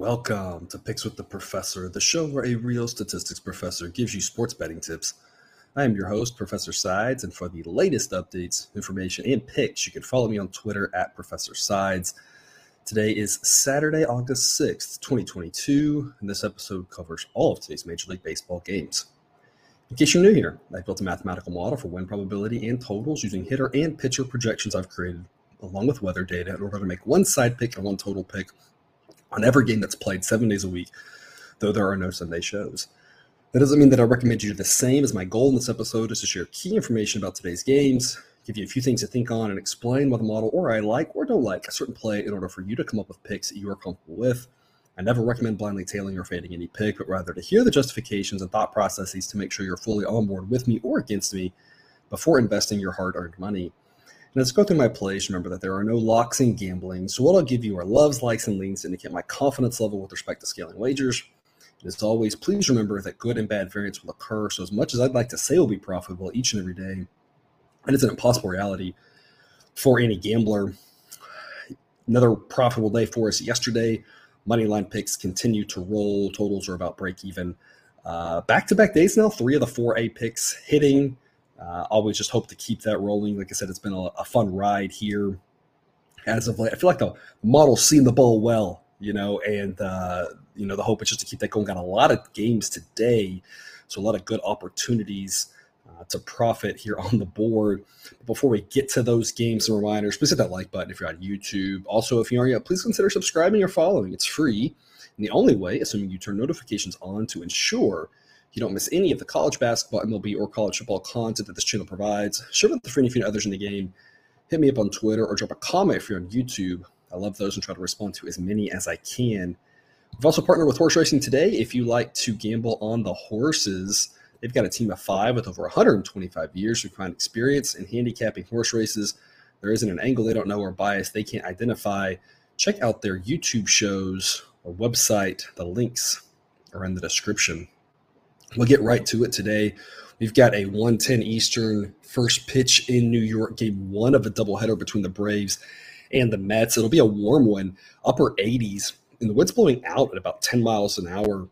Welcome to Picks with the Professor, the show where a real statistics professor gives you sports betting tips. I am your host, Professor Sides, and for the latest updates, information, and picks, you can follow me on Twitter at Professor Sides. Today is Saturday, August 6th, 2022, and this episode covers all of today's Major League Baseball games. In case you're new here, I built a mathematical model for win probability and totals using hitter and pitcher projections I've created, along with weather data, in order to make one side pick and one total pick on every game that's played seven days a week, though there are no Sunday shows. That doesn't mean that I recommend you do the same, as my goal in this episode is to share key information about today's games, give you a few things to think on, and explain why the model or I like or don't like a certain play in order for you to come up with picks that you are comfortable with. I never recommend blindly tailing or fading any pick, but rather to hear the justifications and thought processes to make sure you're fully on board with me or against me before investing your hard earned money. And as I go through my plays, remember that there are no locks in gambling. So what I'll give you are loves, likes, and leans to indicate my confidence level with respect to scaling wagers. And as always, please remember that good and bad variance will occur. So as much as I'd like to say we'll be profitable each and every day, and it's an impossible reality for any gambler. Another profitable day for us yesterday. Money line picks continue to roll. Totals are about break even. Back to back days now, three of the four A picks hitting. Uh, always just hope to keep that rolling. Like I said, it's been a, a fun ride here as of late. I feel like the model's seen the ball well, you know, and uh, you know the hope is just to keep that going. Got a lot of games today, so a lot of good opportunities uh, to profit here on the board. But before we get to those games, some reminders: please hit that like button if you're on YouTube. Also, if you aren't yet, please consider subscribing or following. It's free, and the only way, assuming you turn notifications on, to ensure you don't miss any of the college basketball, MLB, or college football content that this channel provides. Share with a friend if you know others in the game. Hit me up on Twitter or drop a comment if you're on YouTube. I love those and try to respond to as many as I can. We've also partnered with Horse Racing today. If you like to gamble on the horses, they've got a team of five with over 125 years of combined experience in handicapping horse races. There isn't an angle they don't know or bias they can't identify. Check out their YouTube shows or website. The links are in the description. We'll get right to it today. We've got a 110 Eastern first pitch in New York, game one of a doubleheader between the Braves and the Mets. It'll be a warm one, upper 80s, and the wind's blowing out at about 10 miles an hour.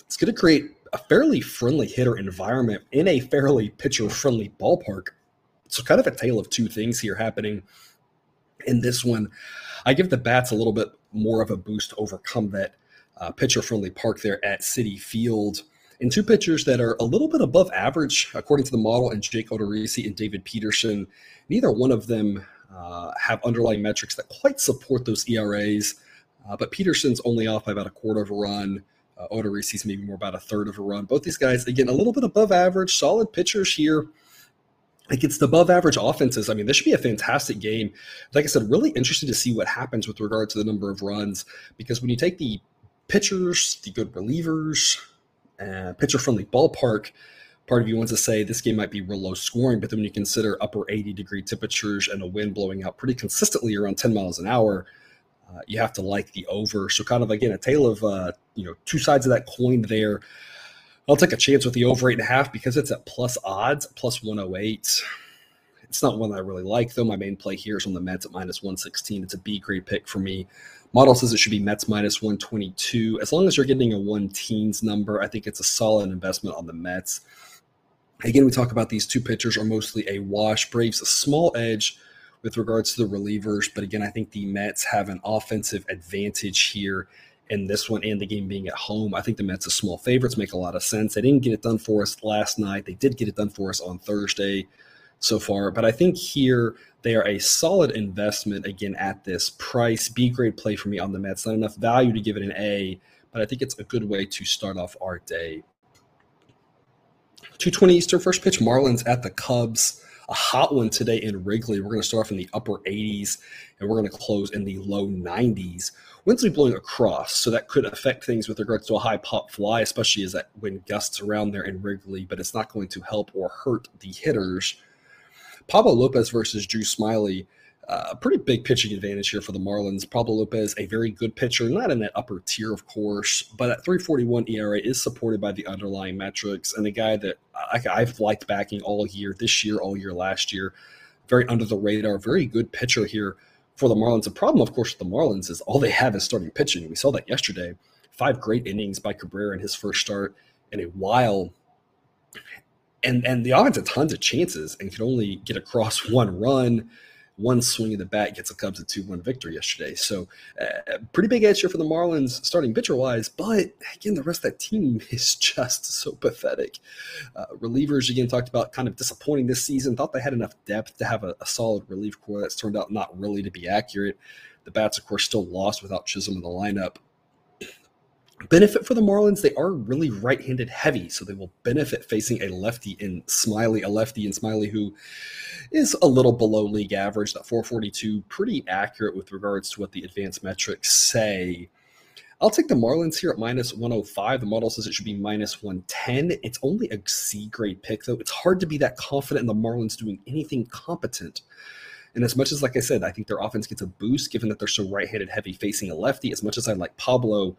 It's going to create a fairly friendly hitter environment in a fairly pitcher friendly ballpark. So, kind of a tale of two things here happening in this one. I give the bats a little bit more of a boost to overcome that uh, pitcher friendly park there at Citi Field and two pitchers that are a little bit above average, according to the model, and Jake Odorizzi and David Peterson. Neither one of them uh, have underlying metrics that quite support those ERAs, uh, but Peterson's only off by about a quarter of a run. Uh, maybe more about a third of a run. Both these guys, again, a little bit above average, solid pitchers here against the above average offenses. I mean, this should be a fantastic game. Like I said, really interested to see what happens with regard to the number of runs because when you take the pitchers, the good relievers, uh, pitcher friendly ballpark, part of you wants to say this game might be real low scoring, but then when you consider upper 80 degree temperatures and a wind blowing out pretty consistently around 10 miles an hour, uh, you have to like the over. So kind of again a tale of uh, you know two sides of that coin there. I'll take a chance with the over eight and a half because it's at plus odds, plus 108. It's not one I really like, though. My main play here is on the Mets at minus 116. It's a B grade pick for me. Model says it should be Mets minus 122. As long as you're getting a one teens number, I think it's a solid investment on the Mets. Again, we talk about these two pitchers are mostly a wash. Braves a small edge with regards to the relievers, but again, I think the Mets have an offensive advantage here in this one and the game being at home. I think the Mets are small favorites make a lot of sense. They didn't get it done for us last night. They did get it done for us on Thursday so far. But I think here they are a solid investment again at this price. B grade play for me on the Mets. Not enough value to give it an A, but I think it's a good way to start off our day. 220 Eastern first pitch, Marlins at the Cubs. A hot one today in Wrigley. We're going to start off in the upper 80s and we're going to close in the low 90s. Winds will be blowing across, so that could affect things with regards to a high pop fly, especially as that wind gusts around there in Wrigley, but it's not going to help or hurt the hitters Pablo Lopez versus Drew Smyly. A uh, pretty big pitching advantage here for the Marlins. Pablo Lopez, a very good pitcher, not in that upper tier, of course, but at 341 ERA is supported by the underlying metrics and a guy that I, I've liked backing all year, this year, all year last year. Very under the radar, very good pitcher here for the Marlins. The problem, of course, with the Marlins is all they have is starting pitching. We saw that yesterday. Five great innings by Cabrera in his first start in a while. And and the offense had tons of chances and could only get across one run one swing of the bat gets the Cubs a 2 1 victory yesterday. So, uh, pretty big edge here for the Marlins starting pitcher wise. But again, the rest of that team is just so pathetic. Uh, relievers, again, talked about kind of disappointing this season. Thought they had enough depth to have a, a solid relief corps. That's turned out not really to be accurate. The bats, of course, still lost without Chisholm in the lineup benefit for the Marlins, they are really right handed heavy. So they will benefit facing a lefty in Smyly, a lefty in Smyly who is a little below league average. That 442, pretty accurate with regards to what the advanced metrics say. I'll take the Marlins here at minus 105. The model says it should be minus 110. It's only a C grade pick, though. It's hard to be that confident in the Marlins doing anything competent. And as much as, like I said, I think their offense gets a boost given that they're so right handed heavy facing a lefty, as much as I like Pablo,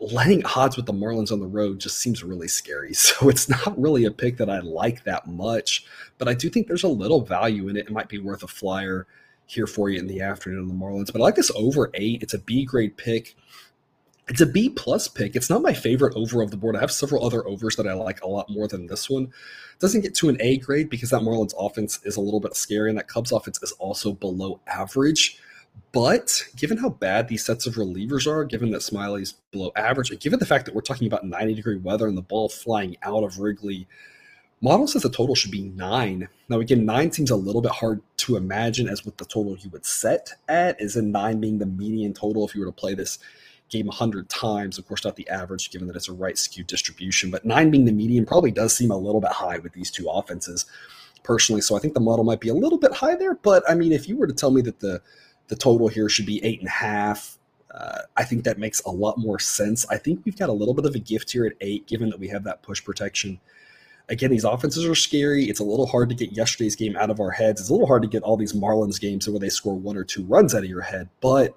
letting odds with the Marlins on the road just seems really scary. So it's not really a pick that I like that much, but I do think there's a little value in it. It might be worth a flyer here for you in the afternoon on the Marlins. But I like this over eight. It's a B grade pick. It's a B plus pick. It's not my favorite over of the board. I have several other overs that I like a lot more than this one. It doesn't get to an A grade because that Marlins offense is a little bit scary and that Cubs offense is also below average. But given how bad these sets of relievers are, given that Smyly's below average, and given the fact that we're talking about 90 degree weather and the ball flying out of Wrigley, model says the total should be nine. Now, again, nine seems a little bit hard to imagine as what the total you would set at, is in nine being the median total if you were to play this game 100 times. Of course, not the average, given that it's a right skew distribution, but nine being the median probably does seem a little bit high with these two offenses personally. So I think the model might be a little bit high there. But I mean, if you were to tell me that the the total here should be eight and a half. Uh, I think that makes a lot more sense. I think we've got a little bit of a gift here at eight, given that we have that push protection. Again, these offenses are scary. It's a little hard to get yesterday's game out of our heads. It's a little hard to get all these Marlins games where they score one or two runs out of your head. But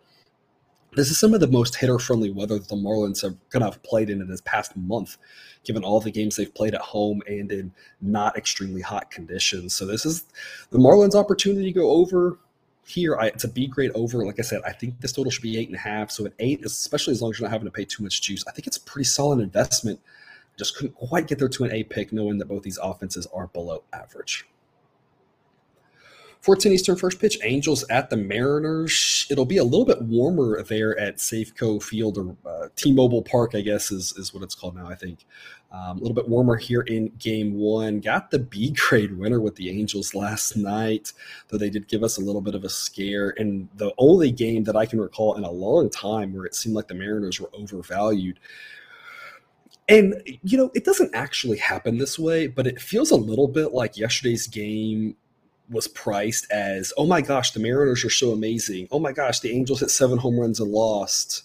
this is some of the most hitter friendly weather that the Marlins have kind of played in in this past month, given all the games they've played at home and in not extremely hot conditions. So this is the Marlins' opportunity to go over here, I, it's a B grade over. Like I said, I think this total should be eight and a half. So at eight, especially as long as you're not having to pay too much juice, I think it's a pretty solid investment. Just couldn't quite get there to an A pick, knowing that both these offenses are below average. 14 Eastern first pitch, Angels at the Mariners. It'll be a little bit warmer there at Safeco Field or uh, T-Mobile Park, I guess is, is what it's called now, I think. Um, a little bit warmer here in game one. Got the B grade winner with the Angels last night, though they did give us a little bit of a scare. And the only game that I can recall in a long time where it seemed like the Mariners were overvalued. And, you know, it doesn't actually happen this way, but it feels a little bit like yesterday's game was priced as, oh my gosh, the Mariners are so amazing. Oh my gosh, the Angels hit seven home runs and lost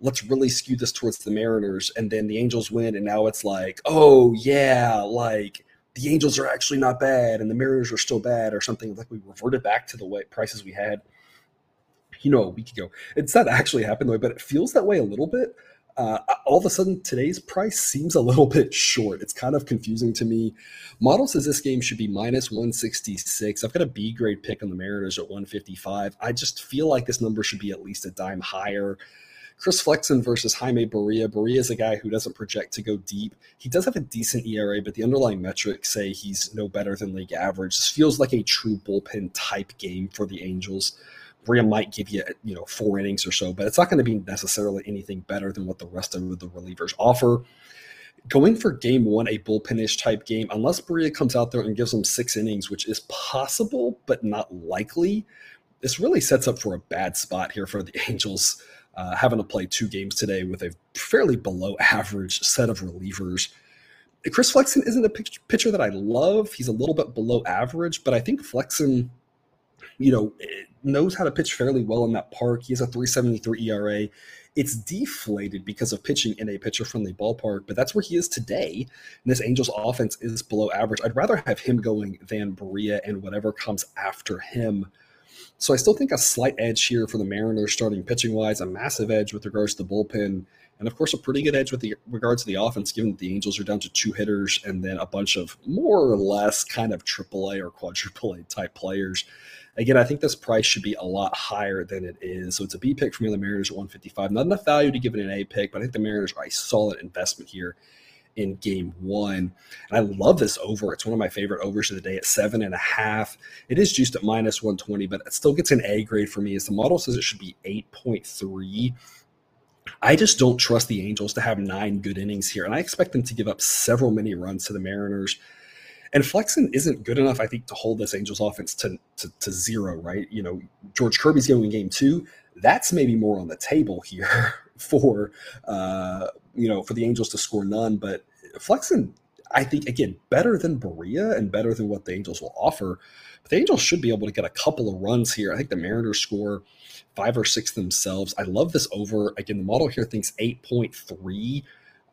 let's really skew this towards the Mariners. And then the Angels win, and now it's like, oh yeah, like the Angels are actually not bad, and the Mariners are still bad, or something like we reverted back to the way prices we had, you know, a week ago. It's not actually happened though, but it feels that way a little bit. Uh, all of a sudden, today's price seems a little bit short. It's kind of confusing to me. Model says this game should be minus 166. I've got a B grade pick on the Mariners at 155. I just feel like this number should be at least a dime higher. Chris Flexen versus Jaime Barria. Barria is a guy who doesn't project to go deep. He does have a decent ERA, but the underlying metrics say he's no better than league average. This feels like a true bullpen type game for the Angels. Barria might give you, you know, four innings or so, but it's not going to be necessarily anything better than what the rest of the relievers offer. Going for game one, a bullpenish type game, unless Barria comes out there and gives them six innings, which is possible but not likely, this really sets up for a bad spot here for the Angels uh, having to play two games today with a fairly below average set of relievers. Chris Flexen isn't a pitcher that I love. He's a little bit below average, but I think Flexen, you know, knows how to pitch fairly well in that park. He has a 373 ERA. It's deflated because of pitching in a pitcher friendly ballpark, but that's where he is today. And this Angels offense is below average. I'd rather have him going than Barria and whatever comes after him. So I still think a slight edge here for the Mariners starting pitching wise, a massive edge with regards to the bullpen. And of course, a pretty good edge with the regards to the offense, given that the Angels are down to two hitters and then a bunch of more or less kind of AAA or quadruple A type players. Again, I think this price should be a lot higher than it is. So it's a B pick for me. The Mariners at 155. Not enough value to give it an A pick, but I think the Mariners are a solid investment here in game one. And I love this over. It's one of my favorite overs of the day at seven and a half. It is juiced at minus 120, but it still gets an A grade for me as the model says it should be 8.3. I just don't trust the Angels to have nine good innings here, and I expect them to give up several many runs to the Mariners. And Flexen isn't good enough, I think, to hold this Angels offense to, to, to zero, right? You know, George Kirby's going in game two. That's maybe more on the table here for uh, you know for the Angels to score none. But Flexen, I think again better than Barria and better than what the Angels will offer. But the Angels should be able to get a couple of runs here. I think the Mariners score five or six themselves. I love this over. Again, the model here thinks 8.3.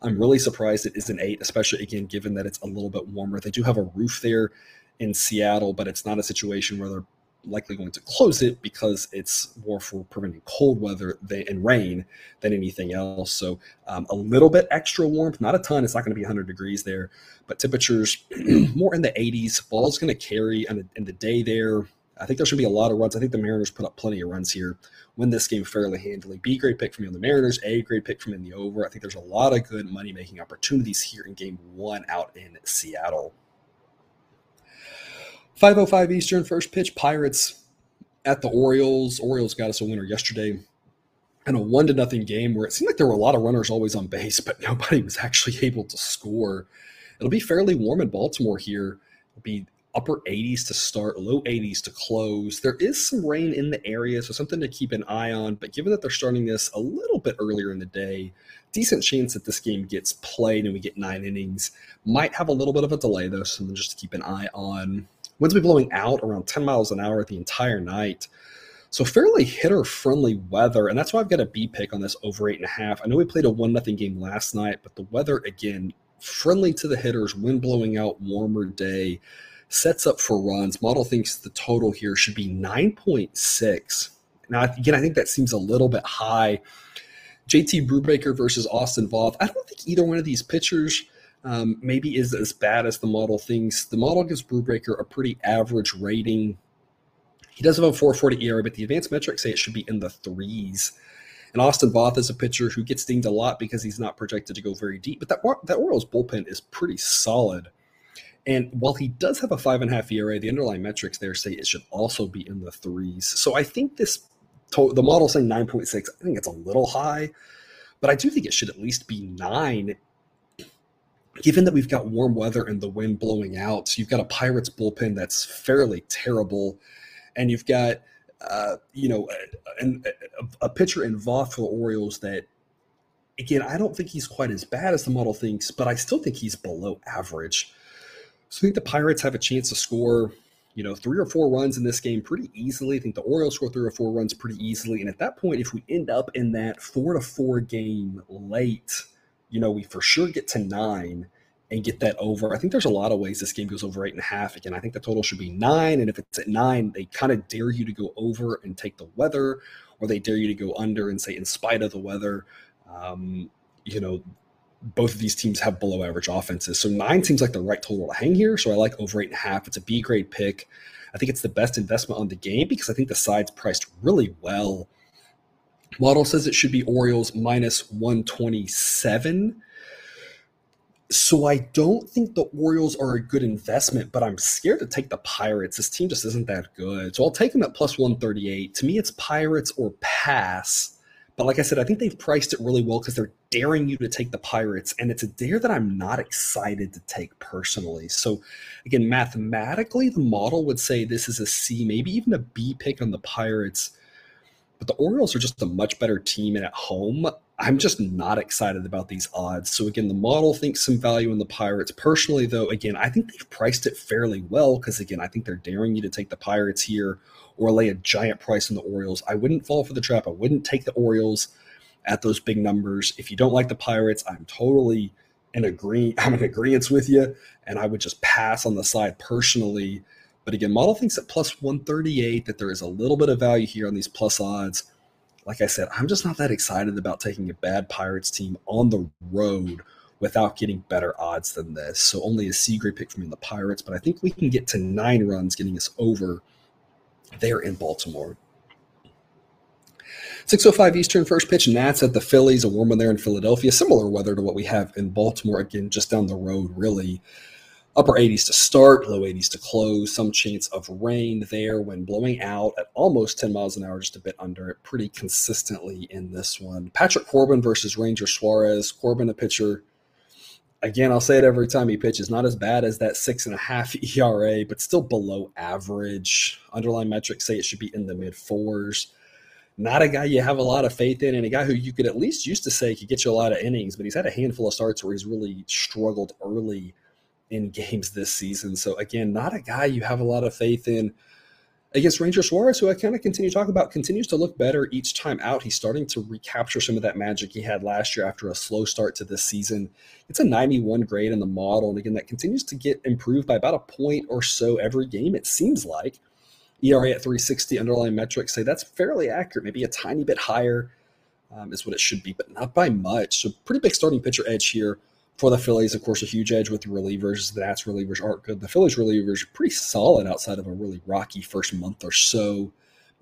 I'm really surprised it isn't eight, especially again, given that it's a little bit warmer. They do have a roof there in Seattle, but it's not a situation where they're likely going to close it because it's more for preventing cold weather than, and rain than anything else. So um, a little bit extra warmth, not a ton. It's not going to be 100 degrees there, but temperatures more in the 80s. Ball's going to carry in the, in the day there. I think there should be a lot of runs. I think the Mariners put up plenty of runs here, win this game fairly handily. B grade pick from me on the Mariners, A grade pick from in the over. I think there's a lot of good money making opportunities here in game one out in Seattle. 505 Eastern, first pitch, Pirates at the Orioles. Orioles got us a winner yesterday in a one to nothing game where it seemed like there were a lot of runners always on base, but nobody was actually able to score. It'll be fairly warm in Baltimore here. It'll be upper 80s to start, low 80s to close. There is some rain in the area, so something to keep an eye on. But given that they're starting this a little bit earlier in the day, decent chance that this game gets played and we get nine innings. Might have a little bit of a delay though, something just to keep an eye on. Winds will be blowing out around 10 miles an hour the entire night. So fairly hitter friendly weather, and that's why I've got a B pick on this over eight and a half. I know we played a one nothing game last night, but the weather again friendly to the hitters, wind blowing out, warmer day, sets up for runs. Model thinks the total here should be 9.6. Now again, I think that seems a little bit high. JT Brubaker versus Austin Voth. I don't think either one of these pitchers um, maybe is as bad as the model thinks. The model gives Brubaker a pretty average rating. He does have a 440 ERA, but the advanced metrics say it should be in the threes. And Austin Voth is a pitcher who gets dinged a lot because he's not projected to go very deep. But that that Orioles bullpen is pretty solid. And while he does have a five and a half ERA, the underlying metrics there say it should also be in the threes. So I think this the model saying 9.6, I think it's a little high, but I do think it should at least be nine given that we've got warm weather and the wind blowing out, you've got a Pirates bullpen that's fairly terrible, and you've got uh, you know a, a, a pitcher in Voth for the Orioles that again I don't think he's quite as bad as the model thinks, but I still think he's below average. So I think the Pirates have a chance to score you know, three or four runs in this game pretty easily. I think the Orioles score three or four runs pretty easily. And at that point, if we end up in that four to four game late, you know, we for sure get to nine and get that over. I think there's a lot of ways this game goes over eight and a half. Again, I think the total should be nine. And if it's at nine, they kind of dare you to go over and take the weather, or they dare you to go under and say, in spite of the weather, um, you know, both of these teams have below average offenses. So nine seems like the right total to hang here. So I like over eight and a half. It's a B grade pick. I think it's the best investment on the game because I think the side's priced really well. Model says it should be Orioles minus 127. So I don't think the Orioles are a good investment, but I'm scared to take the Pirates. This team just isn't that good. So I'll take them at plus 138. To me, it's Pirates or pass. But like I said, I think they've priced it really well because they're daring you to take the Pirates, and it's a dare that I'm not excited to take personally. So, again, mathematically, the model would say this is a C, maybe even a B pick on the Pirates. But the Orioles are just a much better team, and at home, I'm just not excited about these odds. So again, the model thinks some value in the Pirates. Personally, though, again, I think they've priced it fairly well because again, I think they're daring you to take the Pirates here or lay a giant price on the Orioles. I wouldn't fall for the trap. I wouldn't take the Orioles at those big numbers. If you don't like the Pirates, I'm totally in agree. I'm in agreement with you, and I would just pass on the side personally. But again, model thinks at plus 138 that there is a little bit of value here on these plus odds. like I said, I'm just not that excited about taking a bad Pirates team on the road without getting better odds than this. So only a C grade pick from the Pirates, but I think we can get to nine runs, getting us over there in Baltimore. 605 Eastern first pitch, Nats at the Phillies, a warm one there in Philadelphia. Similar weather to what we have in Baltimore, again, just down the road, really. Upper 80s to start, low 80s to close. Some chance of rain there when blowing out at almost 10 miles an hour, just a bit under it, pretty consistently in this one. Patrick Corbin versus Ranger Suarez. Corbin, a pitcher. Again, I'll say it every time he pitches. Not as bad as that six and a half ERA, but still below average. Underlying metrics say it should be in the mid fours not a guy you have a lot of faith in, and a guy who you could at least used to say could get you a lot of innings, but he's had a handful of starts where he's really struggled early in games this season. So again, not a guy you have a lot of faith in. Against Ranger Suarez, who I kind of continue to talk about, continues to look better each time out. He's starting to recapture some of that magic he had last year after a slow start to this season. It's a 91 grade in the model. And again, that continues to get improved by about a point or so every game, it seems like. ERA at 360, underlying metrics say that's fairly accurate, maybe a tiny bit higher um, is what it should be, but not by much. So, pretty big starting pitcher edge here for the Phillies, of course, a huge edge with the relievers. The Nats relievers aren't good. The Phillies relievers are pretty solid outside of a really rocky first month or so.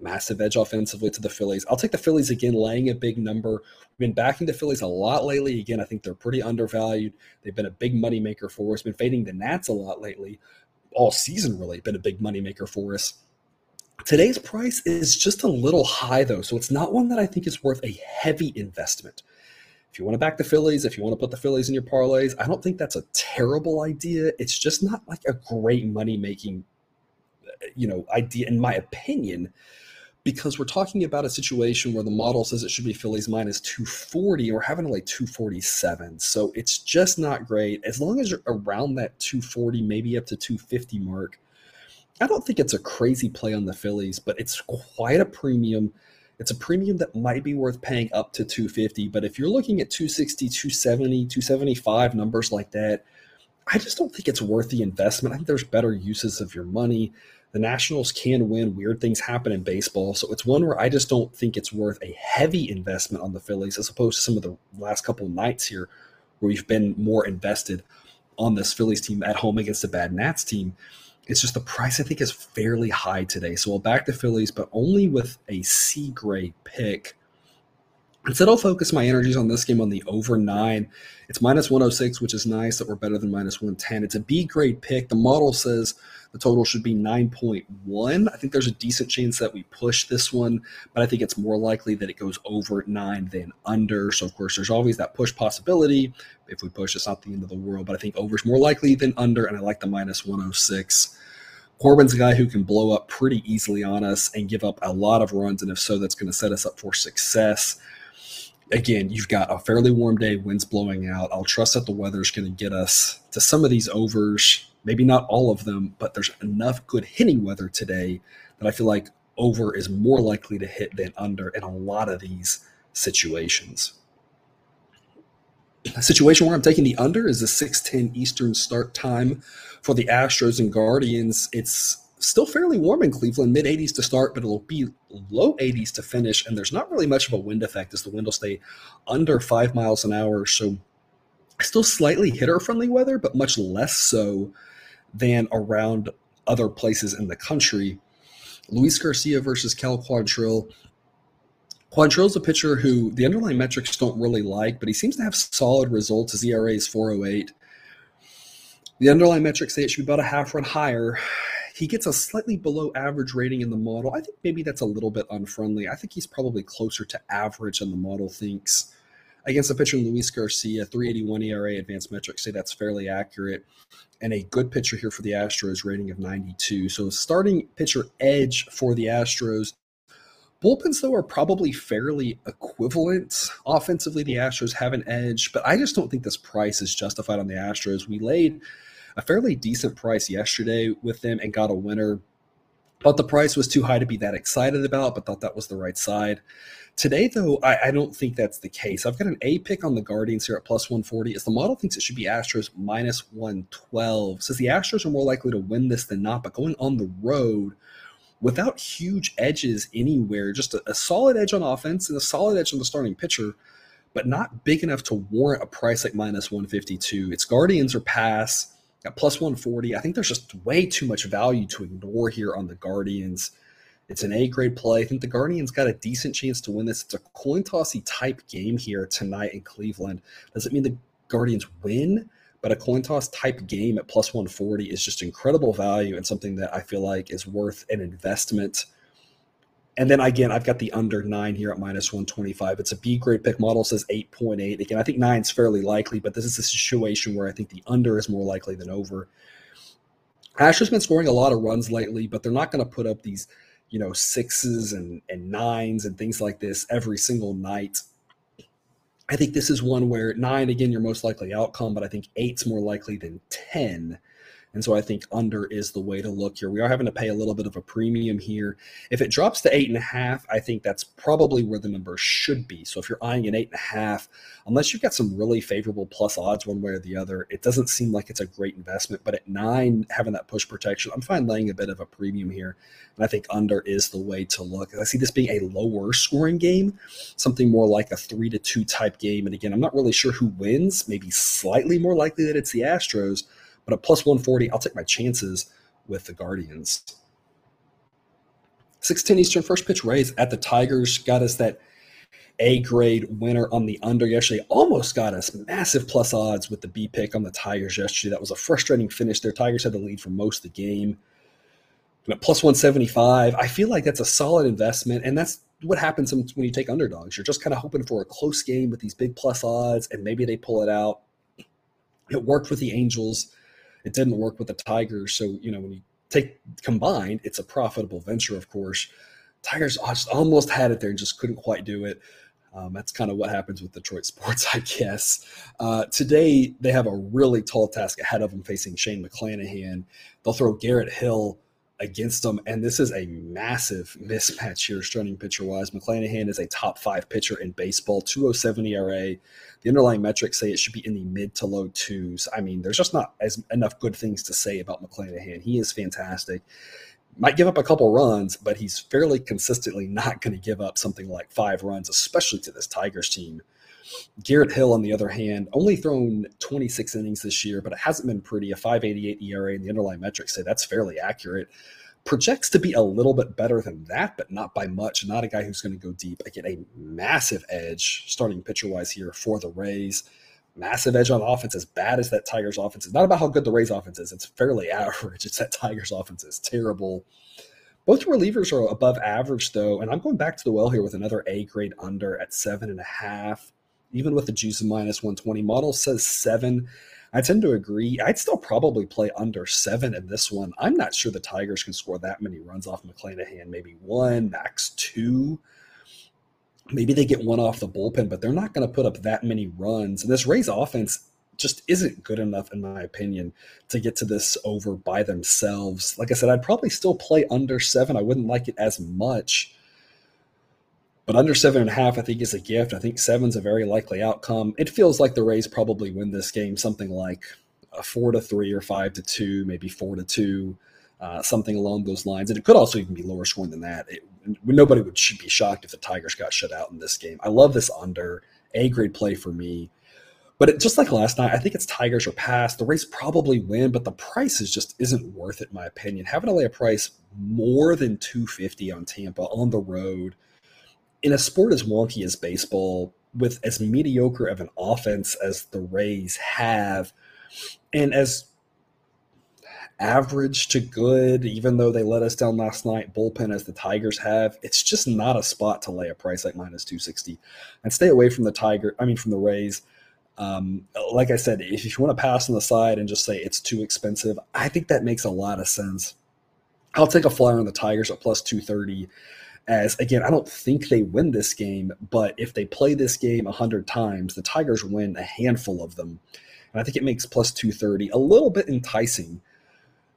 Massive edge offensively to the Phillies. I'll take the Phillies again, laying a big number. We've been backing the Phillies a lot lately. Again, I think they're pretty undervalued. They've been a big moneymaker for us. Been fading the Nats a lot lately. All season, really, been a big moneymaker for us. Today's price is just a little high, though, so it's not one that I think is worth a heavy investment if you want to back the Phillies, if you want to put the Phillies in your parlays, I don't think that's a terrible idea. It's just not like a great money making, you know, idea in my opinion, because we're talking about a situation where the model says it should be Phillies minus 240 and we're having like 247. So it's just not great. As long as you're around that 240, maybe up to 250 mark, I don't think it's a crazy play on the Phillies, but it's quite a premium it's a premium that might be worth paying up to 250 but if you're looking at 260 270 275 numbers like that i just don't think it's worth the investment. I think there's better uses of your money. The nationals can win weird things happen in baseball so it's one where i just don't think it's worth a heavy investment on the phillies as opposed to some of the last couple nights here where we've been more invested on this phillies team at home against a bad nats team it's just the price I think is fairly high today. So we'll back the Phillies, but only with a C grade pick. Instead, I'll focus my energies on this game on the over nine. It's minus 106, which is nice that we're better than minus 110. It's a B grade pick. The model says the total should be 9.1. I think there's a decent chance that we push this one, but I think it's more likely that it goes over nine than under. So, of course, there's always that push possibility. If we push, it's not the end of the world, but I think over is more likely than under, and I like the minus 106. Corbin's a guy who can blow up pretty easily on us and give up a lot of runs. And if so, that's going to set us up for success. Again, you've got a fairly warm day, winds blowing out. I'll trust that the weather's going to get us to some of these overs, maybe not all of them, but there's enough good hitting weather today that I feel like over is more likely to hit than under in a lot of these situations. A situation where I'm taking the under is the 6:10 Eastern start time for the Astros and Guardians. It's still fairly warm in Cleveland, mid 80s to start, but it'll be low 80s to finish. And there's not really much of a wind effect as the wind will stay under five miles an hour. So still slightly hitter friendly weather, but much less so than around other places in the country. Luis Garcia versus Cal Quantrill. Quantrill's a pitcher who the underlying metrics don't really like, but he seems to have solid results. His ERA is 408. The underlying metrics say it should be about a half run higher. He gets a slightly below average rating in the model. I think maybe that's a little bit unfriendly. I think he's probably closer to average than the model thinks. Against the pitcher Luis Garcia, 381 ERA advanced metrics say that's fairly accurate. And a good pitcher here for the Astros, rating of 92. So starting pitcher edge for the Astros Bullpens, though, are probably fairly equivalent. Offensively, the Astros have an edge, but I just don't think this price is justified on the Astros. We laid a fairly decent price yesterday with them and got a winner. Thought the price was too high to be that excited about, but thought that was the right side. Today, though, I, I, don't think that's the case. I've got an A pick on the Guardians here at plus 140. As the model thinks it should be Astros minus 112. Says the Astros are more likely to win this than not, but going on the road – without huge edges anywhere, just a, a solid edge on offense and a solid edge on the starting pitcher, but not big enough to warrant a price like minus 152. Its Guardians are pass at plus 140. I think there's just way too much value to ignore here on the Guardians. It's an A grade play. I think the Guardians got a decent chance to win this. It's a coin tossy type game here tonight in Cleveland. Does it mean the Guardians win? But a coin toss type game at plus 140 is just incredible value and something that I feel like is worth an investment. And then again, I've got the under nine here at minus 125. It's a B grade pick model, says 8.8. Again, I think nine is fairly likely, but this is a situation where I think the under is more likely than over. Astros been scoring a lot of runs lately, but they're not going to put up these, you know, sixes and, and nines and things like this every single night. I think this is one where nine, again, your most likely outcome, but I think eight's more likely than 10. And so I think under is the way to look here. We are having to pay a little bit of a premium here. If it drops to eight and a half, I think that's probably where the number should be. So if you're eyeing an eight and a half, unless you've got some really favorable plus odds one way or the other, it doesn't seem like it's a great investment. But at nine, having that push protection, I'm fine laying a bit of a premium here. And I think under is the way to look. I see this being a lower scoring game, something more like a three to two type game. And again, I'm not really sure who wins, maybe slightly more likely that it's the Astros but at plus 140, I'll take my chances with the Guardians. 610 Eastern first pitch Rays at the Tigers got us that A grade winner on the under yesterday. Almost got us massive plus odds with the B pick on the Tigers yesterday. That was a frustrating finish there. Tigers had the lead for most of the game. At plus 175, I feel like that's a solid investment. And that's what happens when you take underdogs. You're just kind of hoping for a close game with these big plus odds, and maybe they pull it out. It worked with the Angels. It didn't work with the Tigers. So, you know, when you take combined, it's a profitable venture, of course. Tigers almost had it there and just couldn't quite do it. Um, that's kind of what happens with Detroit sports, I guess. Uh, today, they have a really tall task ahead of them facing Shane McClanahan. They'll throw Garrett Hill against them. And this is a massive mismatch here, starting pitcher wise. McClanahan is a top five pitcher in baseball, 207 ERA. The underlying metrics say it should be in the mid to low twos. I mean, there's just not as enough good things to say about McClanahan. He is fantastic. Might give up a couple runs, but he's fairly consistently not going to give up something like five runs, especially to this Tigers team. Garrett Hill, on the other hand, only thrown 26 innings this year, but it hasn't been pretty. A 588 ERA and the underlying metrics say that's fairly accurate. Projects to be a little bit better than that, but not by much. Not a guy who's going to go deep. I get a massive edge starting pitcher wise here for the Rays. Massive edge on offense, as bad as that Tigers offense is. Not about how good the Rays offense is. It's fairly average. It's that Tigers offense is terrible. Both relievers are above average, though, and I'm going back to the well here with another A grade under at seven and a half even with the juice of minus 120. Model says seven. I tend to agree. I'd still probably play under seven in this one. I'm not sure the Tigers can score that many runs off McClanahan. Maybe one, max two. Maybe they get one off the bullpen, but they're not going to put up that many runs. And this Rays offense just isn't good enough, in my opinion, to get to this over by themselves. Like I said, I'd probably still play under seven. I wouldn't like it as much. But under seven and a half, I think, is a gift. I think seven's a very likely outcome. It feels like the Rays probably win this game something like a four to three or five to two, maybe four to two, uh, something along those lines. And it could also even be lower scoring than that. It, nobody would should be shocked if the Tigers got shut out in this game. I love this under a grade play for me. But it, just like last night, I think it's Tigers or pass. The Rays probably win, but the price is just isn't worth it, in my opinion. Having to lay a price more than 250 on Tampa on the road – in a sport as wonky as baseball, with as mediocre of an offense as the Rays have, and as average to good, even though they let us down last night, bullpen as the Tigers have, it's just not a spot to lay a price like minus 260. And stay away from the Tiger, I mean, from the Rays. Um, like I said, if you want to pass on the side and just say it's too expensive, I think that makes a lot of sense. I'll take a flyer on the Tigers at plus 230 as again, I don't think they win this game, but if they play this game a 100 times, the Tigers win a handful of them. And I think it makes plus 230 a little bit enticing.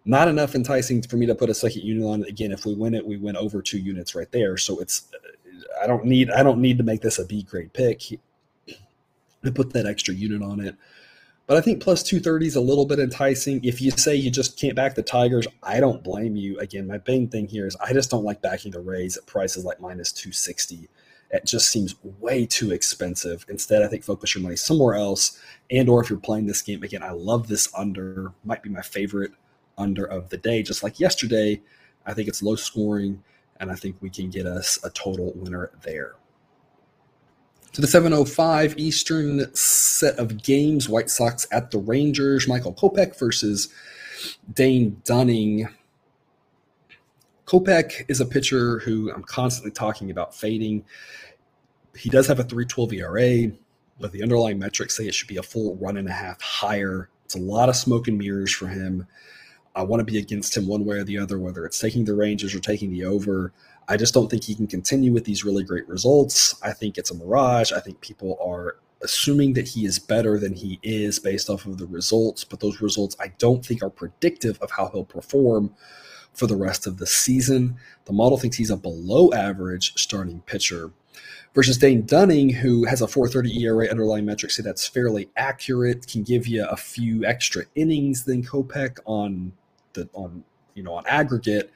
Not enough enticing for me to put a second unit on it. Again, if we win it, we win over two units right there. So it's I don't need I don't need to make this a B grade pick to put that extra unit on it. But I think plus 230 is a little bit enticing. If you say you just can't back the Tigers, I don't blame you. Again, my main thing here is I just don't like backing the Rays at prices like minus 260. It just seems way too expensive. Instead, I think focus your money somewhere else. And or if you're playing this game, again, I love this under. Might be my favorite under of the day. Just like yesterday, I think it's low scoring, and I think we can get us a total winner there. To the 7:05 Eastern set of games, White Sox at the Rangers. Michael Kopech versus Dane Dunning. Kopech is a pitcher who I'm constantly talking about fading. He does have a 312 ERA, but the underlying metrics say it should be a full run and a half higher. It's a lot of smoke and mirrors for him. I want to be against him one way or the other, whether it's taking the Rangers or taking the over. I just don't think he can continue with these really great results. I think it's a mirage. I think people are assuming that he is better than he is based off of the results, but those results I don't think are predictive of how he'll perform for the rest of the season. The model thinks he's a below average starting pitcher versus Dane Dunning, who has a 430 ERA underlying metric, say that's fairly accurate, can give you a few extra innings than Kopech on the on you know on aggregate.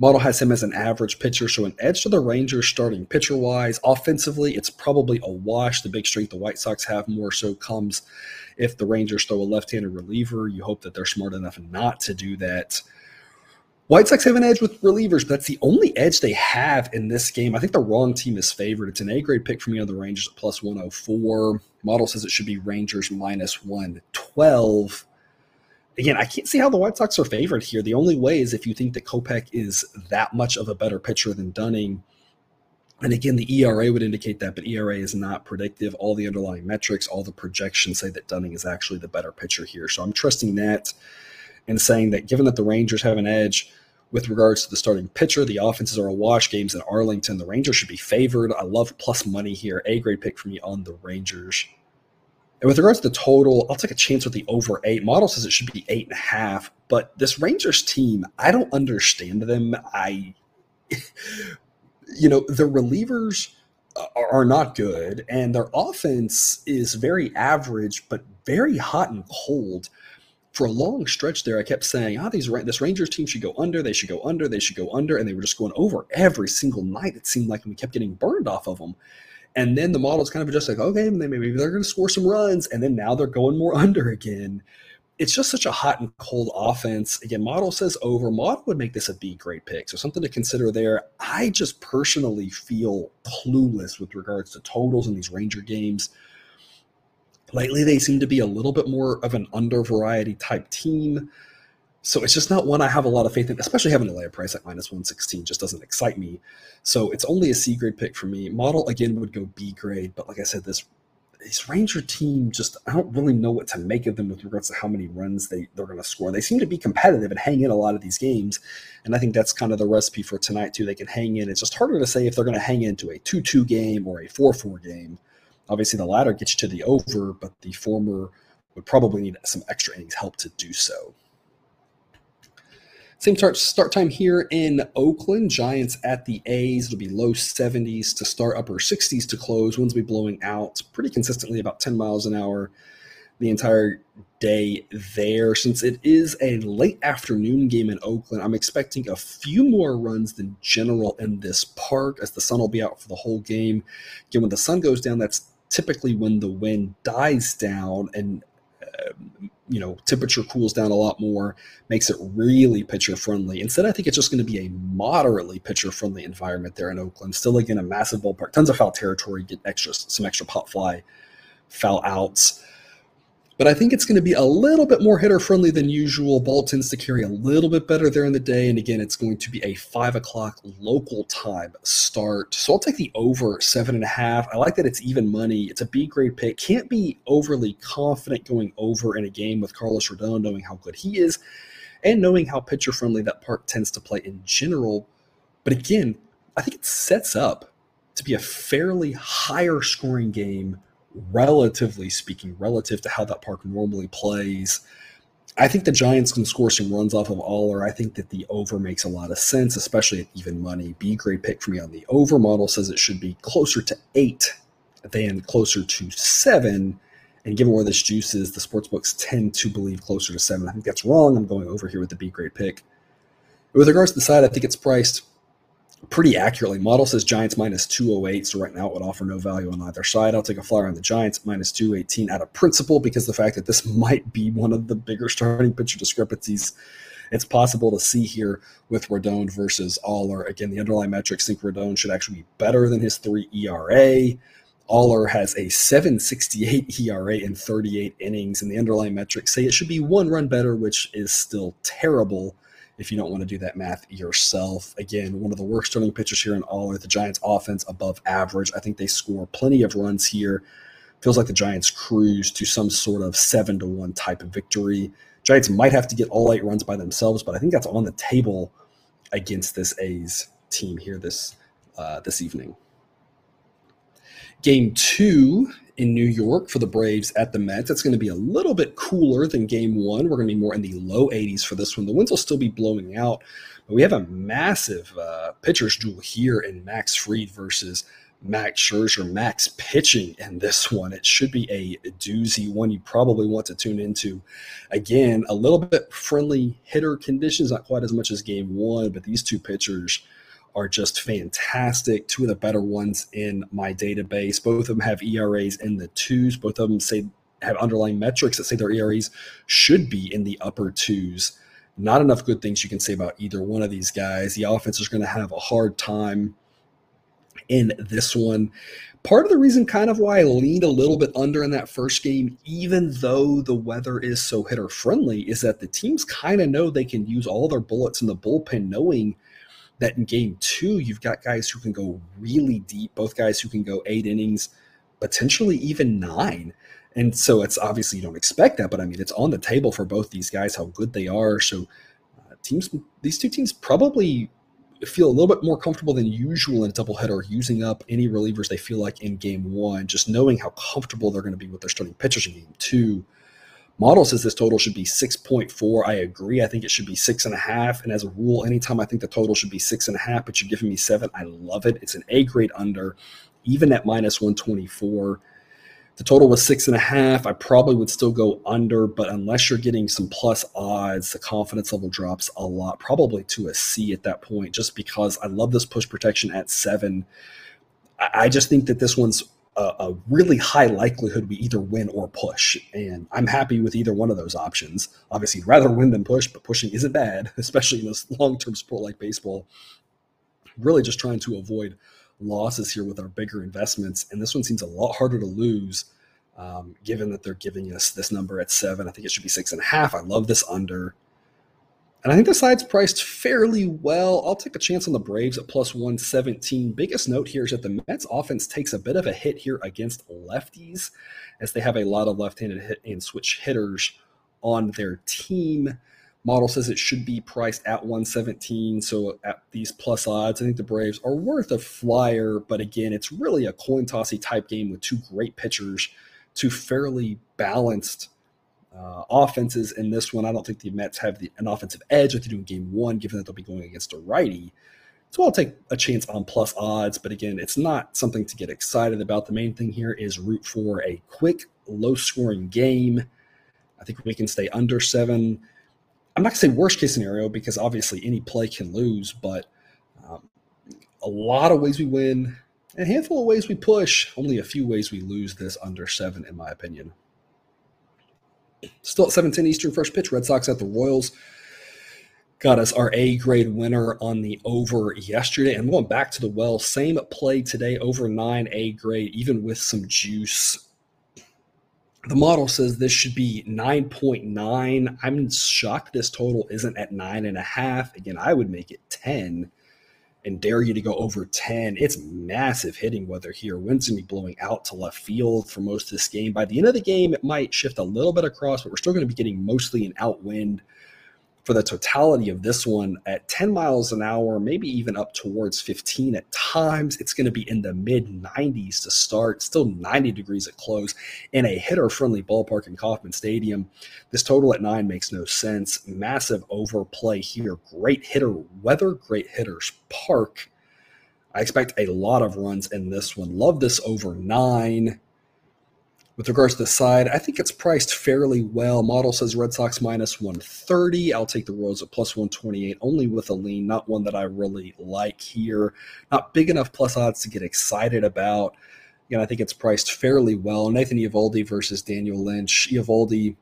Model has him as an average pitcher, so an edge to the Rangers starting pitcher wise. Offensively, it's probably a wash. The big strength the White Sox have more so comes if the Rangers throw a left handed reliever. You hope that they're smart enough not to do that. White Sox have an edge with relievers, but that's the only edge they have in this game. I think the wrong team is favored. It's an A grade pick for me on the Rangers at plus 104. Model says it should be Rangers minus 112 again, I can't see how the White Sox are favored here. The only way is if you think that Kopech is that much of a better pitcher than Dunning. And again, the ERA would indicate that, but ERA is not predictive. All the underlying metrics, all the projections say that Dunning is actually the better pitcher here. So I'm trusting that and saying that given that the Rangers have an edge with regards to the starting pitcher, the offenses are a wash games in Arlington. The Rangers should be favored. I love plus money here. A grade pick for me on the Rangers. And with regards to the total, I'll take a chance with the over eight. Model says it should be eight and a half, but this Rangers team, I don't understand them. I, you know, the relievers are not good, and their offense is very average, but very hot and cold. For a long stretch there, I kept saying, "Ah, oh, these this Rangers team should go under. They should go under. They should go under," and they were just going over every single night. It seemed like, and we kept getting burned off of them. And then the model is kind of just like, okay, maybe they're going to score some runs. And then now they're going more under again. It's just such a hot and cold offense. Again, model says over. Model would make this a B grade pick. So something to consider there. I just personally feel clueless with regards to totals in these Ranger games. Lately, they seem to be a little bit more of an under variety type team. So it's just not one I have a lot of faith in, especially having a layer price at minus 116 just doesn't excite me. So it's only a C grade pick for me. Model again would go B grade, but like I said, this this Ranger team just I don't really know what to make of them with regards to how many runs they, they're gonna score. They seem to be competitive and hang in a lot of these games. And I think that's kind of the recipe for tonight too. They can hang in. It's just harder to say if they're gonna hang into a 2-2 game or a 4-4 game. Obviously the latter gets you to the over, but the former would probably need some extra innings help to do so. Same start, start time here in Oakland. Giants at the A's. It'll be low 70s to start, upper 60s to close. Winds will be blowing out pretty consistently about 10 miles an hour the entire day there. Since it is a late afternoon game in Oakland, I'm expecting a few more runs than general in this park as the sun will be out for the whole game. Again, when the sun goes down, that's typically when the wind dies down and uh, you know temperature cools down a lot more makes it really pitcher friendly. Instead i think it's just going to be a moderately pitcher friendly environment there in oakland. Still again a massive ballpark tons of foul territory get extra some extra pop fly foul outs but I think it's going to be a little bit more hitter friendly than usual. Ball tends to carry a little bit better there in the day. And again, it's going to be a five o'clock local time start. So I'll take the over seven and a half. I like that it's even money. It's a B grade pick. Can't be overly confident going over in a game with Carlos Rodon, knowing how good he is and knowing how pitcher friendly that park tends to play in general. But again, I think it sets up to be a fairly higher scoring game relatively speaking, relative to how that park normally plays. I think the Giants can score some runs off of Oller. I think that the over makes a lot of sense, especially at even money. B grade pick for me on the over model says it should be closer to eight than closer to seven. And given where this juice is, the sports books tend to believe closer to seven. I think that's wrong. I'm going over here with the B grade pick. With regards to the side, I think it's priced pretty accurately. Model says Giants minus 208, so right now it would offer no value on either side. I'll take a flyer on the Giants minus 218 out of principle because the fact that this might be one of the bigger starting pitcher discrepancies it's possible to see here with Rodon versus Oller. Again, the underlying metrics think Rodon should actually be better than his three ERA. Oller has a 768 ERA in 38 innings, and the underlying metrics say it should be one run better, which is still terrible if you don't want to do that math yourself. Again, one of the worst starting pitchers here in Oller the Giants' offense above average. I think they score plenty of runs here. Feels like the Giants cruise to some sort of seven to one type of victory. Giants might have to get all eight runs by themselves, but I think that's on the table against this A's team here this uh, this evening. Game two in New York for the Braves at the Mets. It's going to be a little bit cooler than game one. We're going to be more in the low 80s for this one. The winds will still be blowing out, but we have a massive uh, pitcher's duel here in Max Fried versus Max Scherzer. Max pitching in this one. It should be a doozy one you probably want to tune into. Again, a little bit friendly hitter conditions, not quite as much as game one, but these two pitchers – are just fantastic. Two of the better ones in my database. Both of them have ERAs in the twos. Both of them say have underlying metrics that say their ERAs should be in the upper twos. Not enough good things you can say about either one of these guys. The offense is going to have a hard time in this one. Part of the reason, kind of why I leaned a little bit under in that first game, even though the weather is so hitter friendly, is that the teams kind of know they can use all their bullets in the bullpen, knowing that in game two, you've got guys who can go really deep, both guys who can go eight innings, potentially even nine. And so it's obviously you don't expect that, but I mean, it's on the table for both these guys, how good they are. So uh, teams, these two teams probably feel a little bit more comfortable than usual in a doubleheader, using up any relievers they feel like in game one, just knowing how comfortable they're going to be with their starting pitchers in game two. Model says this total should be 6.4. I agree. I think it should be six and a half. And as a rule, anytime I think the total should be six and a half, but you're giving me seven, I love it. It's an A grade under, even at minus 124. The total was six and a half. I probably would still go under, but unless you're getting some plus odds, the confidence level drops a lot, probably to a C at that point, just because I love this push protection at seven. I just think that this one's a, a, really high likelihood we either win or push. And I'm happy with either one of those options. Obviously, rather win than push, but pushing isn't bad, especially in this long term sport like baseball. Really just trying to avoid losses here with our bigger investments. And this one seems a lot harder to lose. Um, given that they're giving us this number at seven, I think it should be six and a half. I love this under. And I think the side's priced fairly well. I'll take a chance on the Braves at plus 117. Biggest note here is that the Mets offense takes a bit of a hit here against lefties, as they have a lot of left handed hit and switch hitters on their team. Model says it should be priced at 117. So at these plus odds, I think the Braves are worth a flyer. But again, it's really a coin tossy type game with two great pitchers, two fairly balanced uh, offenses in this one. I don't think the Mets have the, an offensive edge like they do in game one, given that they'll be going against a righty. So I'll take a chance on plus odds, but again, it's not something to get excited about. The main thing here is root for a quick, low scoring game. I think we can stay under seven. I'm not going to say worst case scenario because obviously any play can lose, but um, a lot of ways we win, a handful of ways we push, only a few ways we lose this under seven, in my opinion. Still at 7:10 Eastern, first pitch. Red Sox at the Royals. Got us our A grade winner on the over yesterday. And going back to the well, same play today, over nine A grade, even with some juice. The model says this should be 9.9. I'm shocked this total isn't at nine and a half. Again, I would make it 10 and dare you to go over 10. It's massive hitting weather here. Wind's going to be blowing out to left field for most of this game. By the end of the game, it might shift a little bit across, but we're still going to be getting mostly an outwind for the totality of this one at 10 miles an hour, maybe even up towards 15 at times. It's going to be in the mid 90s to start, still 90 degrees at close in a hitter friendly ballpark in Kauffman Stadium. This total at nine makes no sense. Massive overplay here. Great hitter weather, great hitters park. I expect a lot of runs in this one. Love this over nine. With regards to the side, I think it's priced fairly well. Model says Red Sox minus 130. I'll take the Royals at plus 128, only with a lean, not one that I really like here. Not big enough plus odds to get excited about. Again, I think it's priced fairly well. Nathan Eovaldi versus Daniel Lynch. Eovaldi,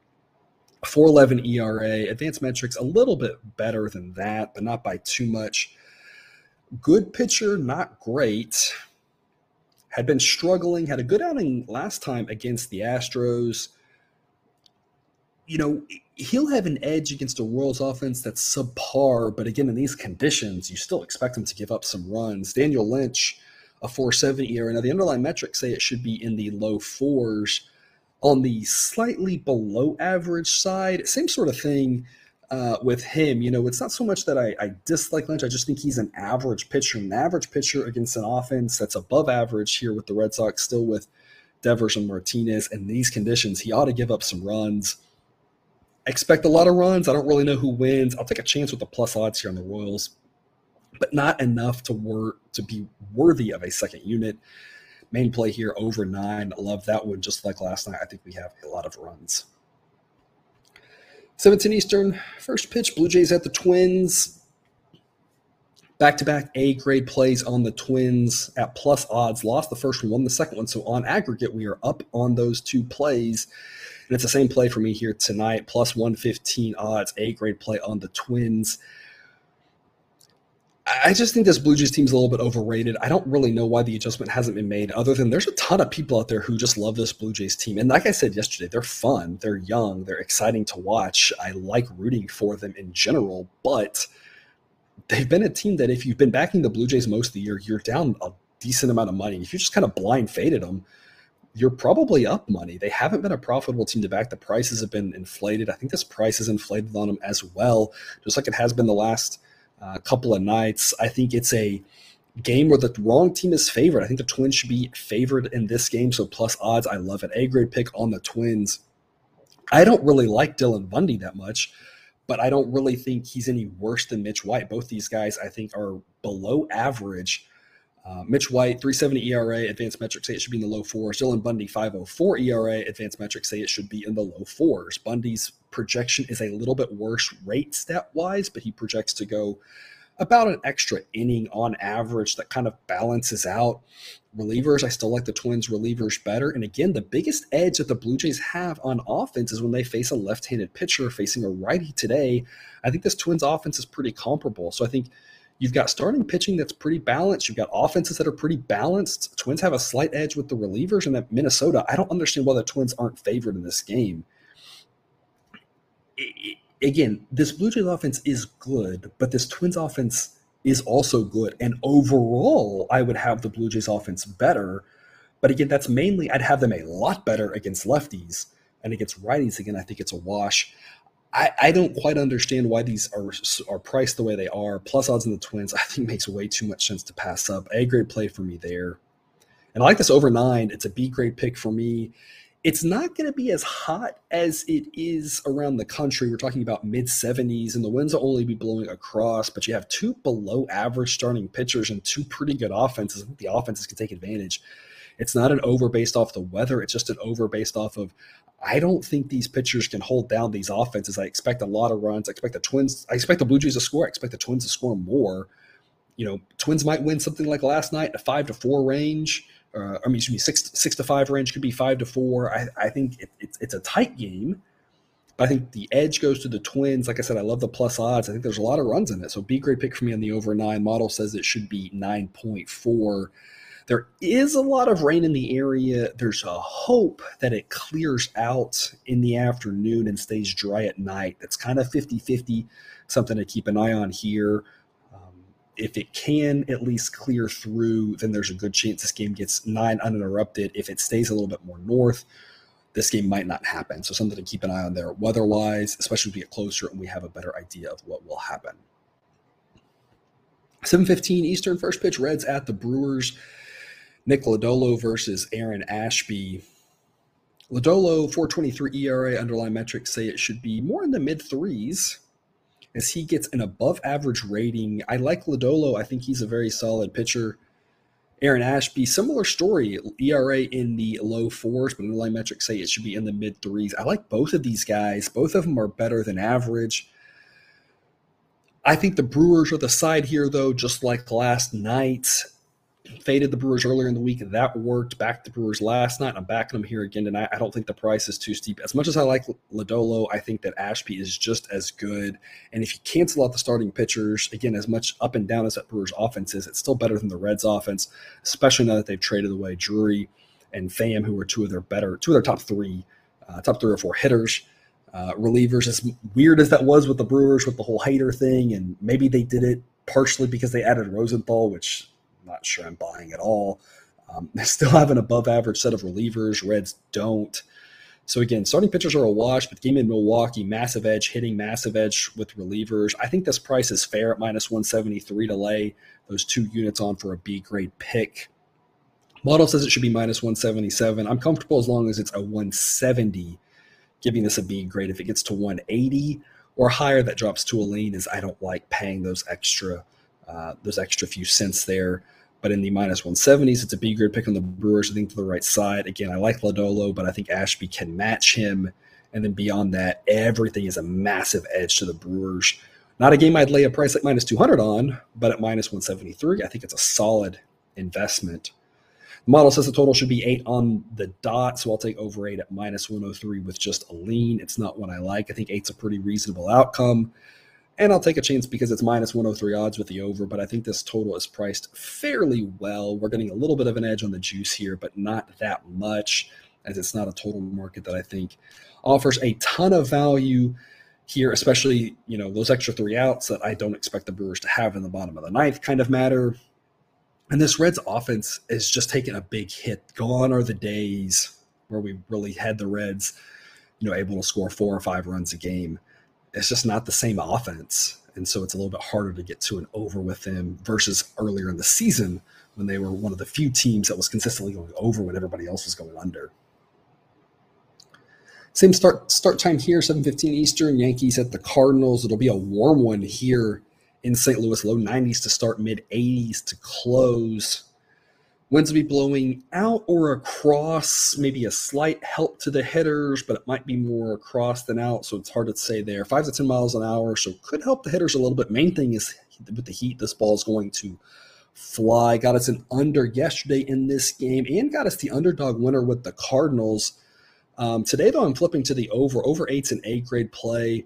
411 ERA. Advanced metrics a little bit better than that, but not by too much. Good pitcher, not great had been struggling, had a good outing last time against the Astros. You know, he'll have an edge against a Royals offense that's subpar, but again, in these conditions, you still expect him to give up some runs. Daniel Lynch, a 470 ERA. Now, the underlying metrics say it should be in the low fours. On the slightly below average side, same sort of thing uh, with him, you know, it's not so much that I, I, dislike Lynch. I just think he's an average pitcher, an average pitcher against an offense that's above average here with the Red Sox, still with Devers and Martinez. In these conditions, he ought to give up some runs. expect a lot of runs. I don't really know who wins. I'll take a chance with the plus odds here on the Royals, but not enough to work to be worthy of a second unit. Main play here over nine. I love that one. Just like last night, I think we have a lot of runs. 17 Eastern, first pitch, Blue Jays at the Twins. Back to back A grade plays on the Twins at plus odds. Lost the first one, won the second one. So on aggregate, we are up on those two plays. And it's the same play for me here tonight, plus 115 odds, A grade play on the Twins. I just think this Blue Jays team is a little bit overrated. I don't really know why the adjustment hasn't been made, other than there's a ton of people out there who just love this Blue Jays team. And like I said yesterday, they're fun, they're young, they're exciting to watch. I like rooting for them in general, but they've been a team that if you've been backing the Blue Jays most of the year, you're down a decent amount of money. If you just kind of blind faded them, you're probably up money. They haven't been a profitable team to back. The prices have been inflated. I think this price is inflated on them as well, just like it has been the last – a couple of nights. I think it's a game where the wrong team is favored. I think the Twins should be favored in this game. So plus odds, I love it. A grade pick on the Twins. I don't really like Dylan Bundy that much, but I don't really think he's any worse than Mitch White. Both these guys, I think, are below average uh, Mitch White, 370 ERA, advanced metrics say it should be in the low fours. Dylan Bundy, 504 ERA, advanced metrics say it should be in the low fours. Bundy's projection is a little bit worse rate stat wise, but he projects to go about an extra inning on average that kind of balances out relievers. I still like the Twins relievers better. And again, the biggest edge that the Blue Jays have on offense is when they face a left handed pitcher facing a righty today. I think this Twins offense is pretty comparable. So I think You've got starting pitching that's pretty balanced. You've got offenses that are pretty balanced. Twins have a slight edge with the relievers, and that Minnesota, I don't understand why the Twins aren't favored in this game. again, this Blue Jays offense is good, but this Twins offense is also good. And overall, I would have the Blue Jays offense better. But again, that's mainly I'd have them a lot better against lefties. And against righties, again, I think it's a wash. I, I don't quite understand why these are are priced the way they are. Plus odds in the Twins, I think makes way too much sense to pass up. A grade play for me there, and I like this over nine. It's a B grade pick for me. It's not going to be as hot as it is around the country. We're talking about mid 70s, and the winds will only be blowing across. But you have two below average starting pitchers and two pretty good offenses. I think the offenses can take advantage. It's not an over based off the weather. It's just an over based off of I don't think these pitchers can hold down these offenses. I expect a lot of runs. I expect the Twins. I expect the Blue Jays to score. I expect the Twins to score more. You know, Twins might win something like last night, a five to four range. Uh, I mean, excuse me, six six to five range could be five to four. I, I think it, it's it's a tight game. But I think the edge goes to the Twins. Like I said, I love the plus odds. I think there's a lot of runs in it. So B grade pick for me on the over nine. Model says it should be nine point four. There is a lot of rain in the area. There's a hope that it clears out in the afternoon and stays dry at night. That's kind of 50 50, something to keep an eye on here. Um, if it can at least clear through, then there's a good chance this game gets nine uninterrupted. If it stays a little bit more north, this game might not happen. So something to keep an eye on there weather-wise, especially as we get closer and we have a better idea of what will happen. 7:15 Eastern first pitch Reds at the Brewers. Nick Lodolo versus Aaron Ashby. Lodolo, 423 ERA, underlying metrics say it should be more in the mid threes as he gets an above average rating. I like Lodolo. I think he's a very solid pitcher. Aaron Ashby, similar story. ERA in the low fours, but underlying metrics say it should be in the mid threes. I like both of these guys. Both of them are better than average. I think the Brewers are the side here, though, just like last night faded the Brewers earlier in the week. That worked. Back the Brewers last night. I'm backing them here again tonight. I don't think the price is too steep. As much as I like Lodolo, I think that Ashby is just as good. And if you cancel out the starting pitchers, again, as much up and down as that Brewers offense is, it's still better than the Reds offense, especially now that they've traded away Drury and Pham, who are two of their better, two of their top three, uh, top three or four hitters. Uh, relievers, as weird as that was with the Brewers with the whole Hader thing, and maybe they did it partially because they added Rosenthal, which not sure I'm buying at all. Um, they still have an above average set of relievers. Reds don't. So again, starting pitchers are a wash, but game in Milwaukee, massive edge, hitting massive edge with relievers. I think this price is fair at minus 173 to lay those two units on for a B grade pick. Model says it should be minus 177. I'm comfortable as long as it's a 170, giving this a B grade. If it gets to 180 or higher, that drops to a lean. Is I don't like paying those extra uh, those extra few cents there. But in the minus 170s, it's a B grade pick on the Brewers, I think, to the right side. Again, I like Lodolo, but I think Ashby can match him. And then beyond that, everything is a massive edge to the Brewers. Not a game I'd lay a price like minus 200 on, but at minus 173, I think it's a solid investment. The model says the total should be eight on the dot, so I'll take over eight at minus 103 with just a lean. It's not what I like. I think eight's a pretty reasonable outcome. And I'll take a chance because it's minus 103 odds with the over, but I think this total is priced fairly well. We're getting a little bit of an edge on the juice here, but not that much, as it's not a total market that I think offers a ton of value here, especially, you know, those extra three outs that I don't expect the Brewers to have in the bottom of the ninth kind of matter. And this Reds offense is just taking a big hit. Gone are the days where we really had the Reds, you know, able to score four or five runs a game it's just not the same offense. And so it's a little bit harder to get to an over with them versus earlier in the season when they were one of the few teams that was consistently going over when everybody else was going under. Same start start time here, 7:15 Eastern. Yankees at the Cardinals. It'll be a warm one here in St. Louis, low 90s to start, mid 80s to close. Winds will be blowing out or across, maybe a slight help to the hitters, but it might be more across than out, so it's hard to say there. Five to 10 miles an hour, so could help the hitters a little bit. Main thing is with the heat, this ball is going to fly. Got us an under yesterday in this game and got us the underdog winner with the Cardinals. Um, today, though, I'm flipping to the over. Over eight's an A grade play.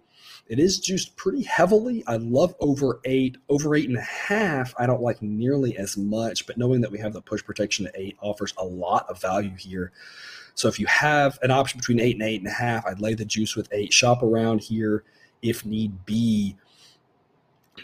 It is juiced pretty heavily. I love over eight. Over eight and a half, I don't like nearly as much, but knowing that we have the push protection at eight offers a lot of value here. So if you have an option between eight and eight and a half, I'd lay the juice with eight. Shop around here if need be.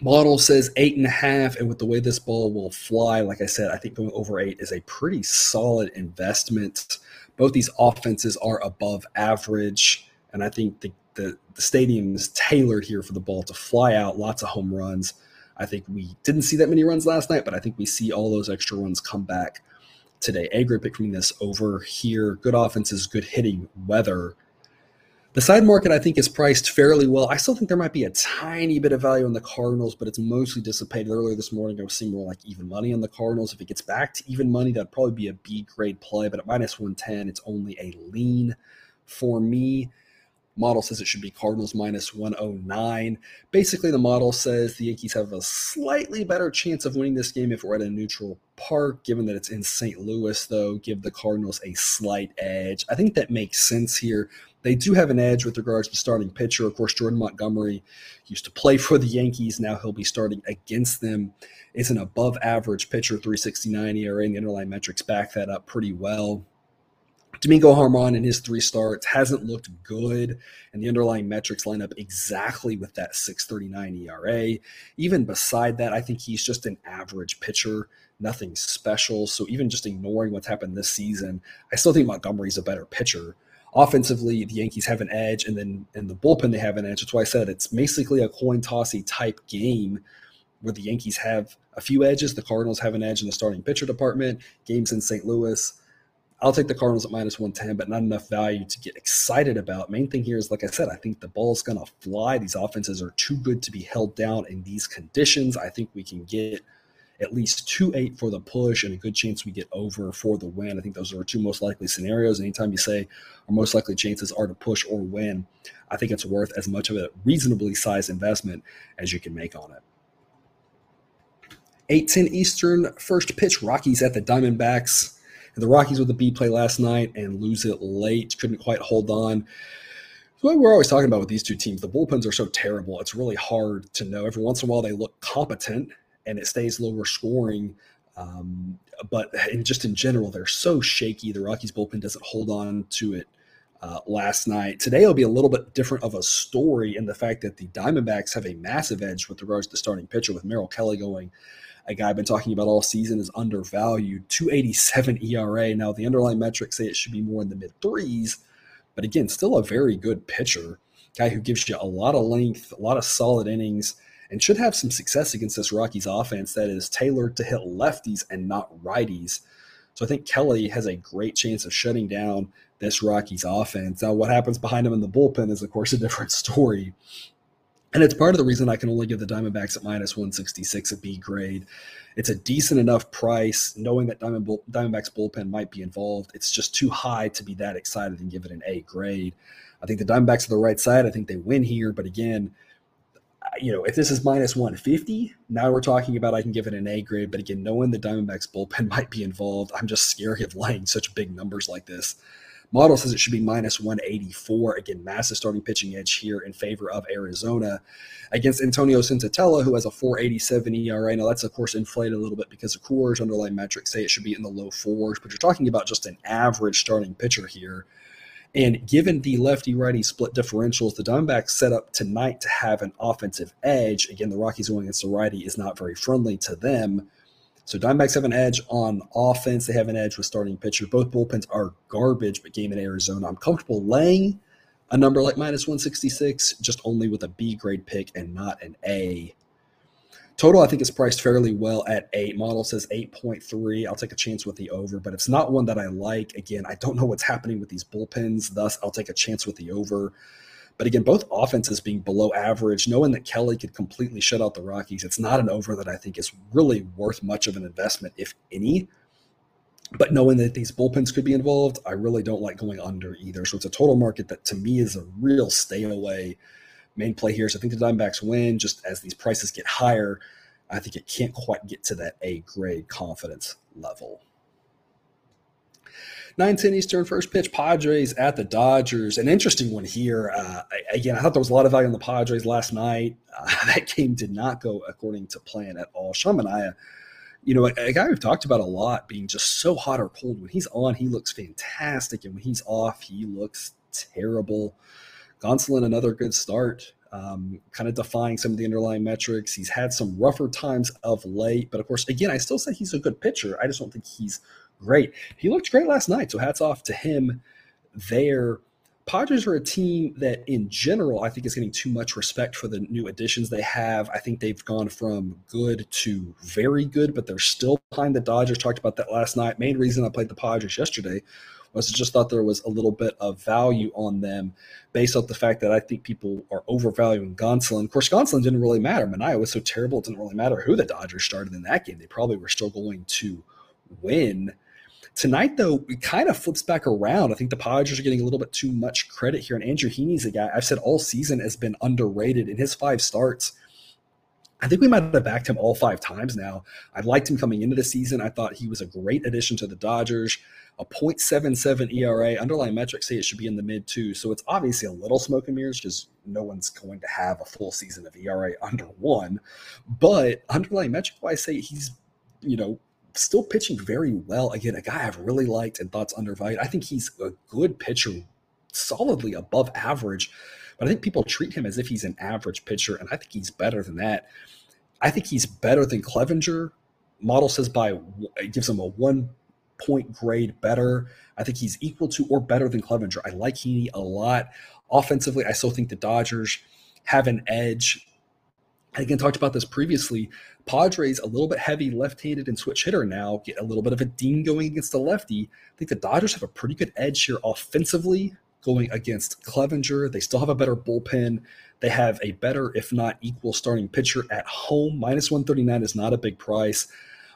Model says eight and a half, and with the way this ball will fly, like I said, I think going over eight is a pretty solid investment. Both these offenses are above average, and I think the the, the stadium is tailored here for the ball to fly out, lots of home runs. I think we didn't see that many runs last night, but I think we see all those extra runs come back today. A grade picking this over here. Good offenses, good hitting weather. The side market, I think, is priced fairly well. I still think there might be a tiny bit of value on the Cardinals, but it's mostly dissipated. Earlier this morning, I was seeing more like even money on the Cardinals. If it gets back to even money, that'd probably be a B grade play, but at minus 110, it's only a lean for me. Model says it should be Cardinals minus 109. Basically, the model says the Yankees have a slightly better chance of winning this game if we're at a neutral park, given that it's in St. Louis, though, give the Cardinals a slight edge. I think that makes sense here. They do have an edge with regards to starting pitcher. Of course, Jordan Montgomery used to play for the Yankees. Now he'll be starting against them. It's an above average pitcher, 369 ERA, and the underlying metrics back that up pretty well. Domingo Germán in his three starts hasn't looked good, and the underlying metrics line up exactly with that 639 ERA. Even beside that, I think he's just an average pitcher, nothing special. So even just ignoring what's happened this season, I still think Montgomery's a better pitcher. Offensively, the Yankees have an edge, and then in the bullpen, they have an edge. That's why I said it's basically a coin tossy type game where the Yankees have a few edges. The Cardinals have an edge in the starting pitcher department. Games in St. Louis I'll take the Cardinals at minus 110, but not enough value to get excited about. Main thing here is, like I said, I think the ball's going to fly. These offenses are too good to be held down in these conditions. I think we can get at least 2 8 for the push and a good chance we get over for the win. I think those are two most likely scenarios. Anytime you say our most likely chances are to push or win, I think it's worth as much of a reasonably sized investment as you can make on it. 8-10 Eastern, first pitch, Rockies at the Diamondbacks. And the Rockies with the B play last night and lose it late. Couldn't quite hold on. What we're always talking about with these two teams, the bullpens are so terrible. It's really hard to know. Every once in a while, they look competent and it stays lower scoring. Um, but in, just in general, they're so shaky. The Rockies bullpen doesn't hold on to it uh, last night. Today will be a little bit different of a story in the fact that the Diamondbacks have a massive edge with regards to starting pitcher with Merrill Kelly going. A guy I've been talking about all season is undervalued, 287 ERA. Now, the underlying metrics say it should be more in the mid threes, but again, still a very good pitcher. Guy who gives you a lot of length, a lot of solid innings and should have some success against this Rockies offense that is tailored to hit lefties and not righties. So I think Kelly has a great chance of shutting down this Rockies offense. Now, what happens behind him in the bullpen is, of course, a different story. And it's part of the reason I can only give the Diamondbacks at minus 166 a B grade. It's a decent enough price, knowing that Diamond Bull, Diamondbacks bullpen might be involved. It's just too high to be that excited and give it an A grade. I think the Diamondbacks are the right side. I think they win here. But again, you know, if this is minus 150, now we're talking about I can give it an A grade. But again, knowing the Diamondbacks bullpen might be involved, I'm just scared of laying such big numbers like this. Model says it should be minus 184. Again, massive starting pitching edge here in favor of Arizona against Antonio Senzatela, who has a 487 ERA. Now, that's, of course, inflated a little bit because of Coors underlying metrics say it should be in the low fours, but you're talking about just an average starting pitcher here. And given the lefty righty split differentials, the Diamondbacks set up tonight to have an offensive edge. Again, the Rockies going against the righty is not very friendly to them. So Diamondbacks have an edge on offense. They have an edge with starting pitcher. Both bullpens are garbage, but game in Arizona. I'm comfortable laying a number like minus 166, just only with a B grade pick and not an A. Total, I think, is priced fairly well at eight. Model says 8.3. I'll take a chance with the over, but it's not one that I like. Again, I don't know what's happening with these bullpens, thus, I'll take a chance with the over. But again, both offenses being below average, knowing that Kelly could completely shut out the Rockies, it's not an over that I think is really worth much of an investment, if any. But knowing that these bullpens could be involved, I really don't like going under either. So it's a total market that to me is a real stay away main play here is I think the Diamondbacks win just as these prices get higher. I think it can't quite get to that A grade confidence level. 9 10 Eastern, first pitch, Padres at the Dodgers. An interesting one here. Uh, again, I thought there was a lot of value on the Padres last night. Uh, that game did not go according to plan at all. Sean you know, a, a, guy we've talked about a lot being just so hot or cold. When he's on, he looks fantastic. And when he's off, he looks terrible. Gonsolin, another good start, um, kind of defying some of the underlying metrics. He's had some rougher times of late, but of course, again, I still say he's a good pitcher. I just don't think he's great. He looked great last night, so hats off to him there. Padres are a team that, in general, I think is getting too much respect for the new additions they have. I think they've gone from good to very good, but they're still behind the Dodgers. Talked about that last night. Main reason I played the Padres yesterday was just thought there was a little bit of value on them based off the fact that I think people are overvaluing Gonsolin. Of course, Gonsolin didn't really matter. Manaea was so terrible, it didn't really matter who the Dodgers started in that game. They probably were still going to win. Tonight, though, it kind of flips back around. I think the Padres are getting a little bit too much credit here. And Andrew Heaney's a guy I've said all season has been underrated in his five starts. I think we might have backed him all five times now. I liked him coming into the season. I thought he was a great addition to the Dodgers a 0.77 ERA. Underlying metrics say it should be in the mid two. So it's obviously a little smoke and mirrors because no one's going to have a full season of ERA under one. But underlying metric wise, say he's, you know, still pitching very well. Again, a guy I've really liked and thought's undervalued. I think he's a good pitcher, solidly above average. But I think people treat him as if he's an average pitcher, and I think he's better than that. I think he's better than Clevinger. Model says by it gives him a one point grade better. I think he's equal to or better than Clevinger. I like Heaney a lot. Offensively, I still think the Dodgers have an edge. I again talked about this previously. Padres a little bit heavy left-handed and switch hitter now, get a little bit of a dean going against the lefty. I think the Dodgers have a pretty good edge here offensively going against Clevinger. They still have a better bullpen They have a better, if not equal, starting pitcher at home. Minus 139 is not a big price.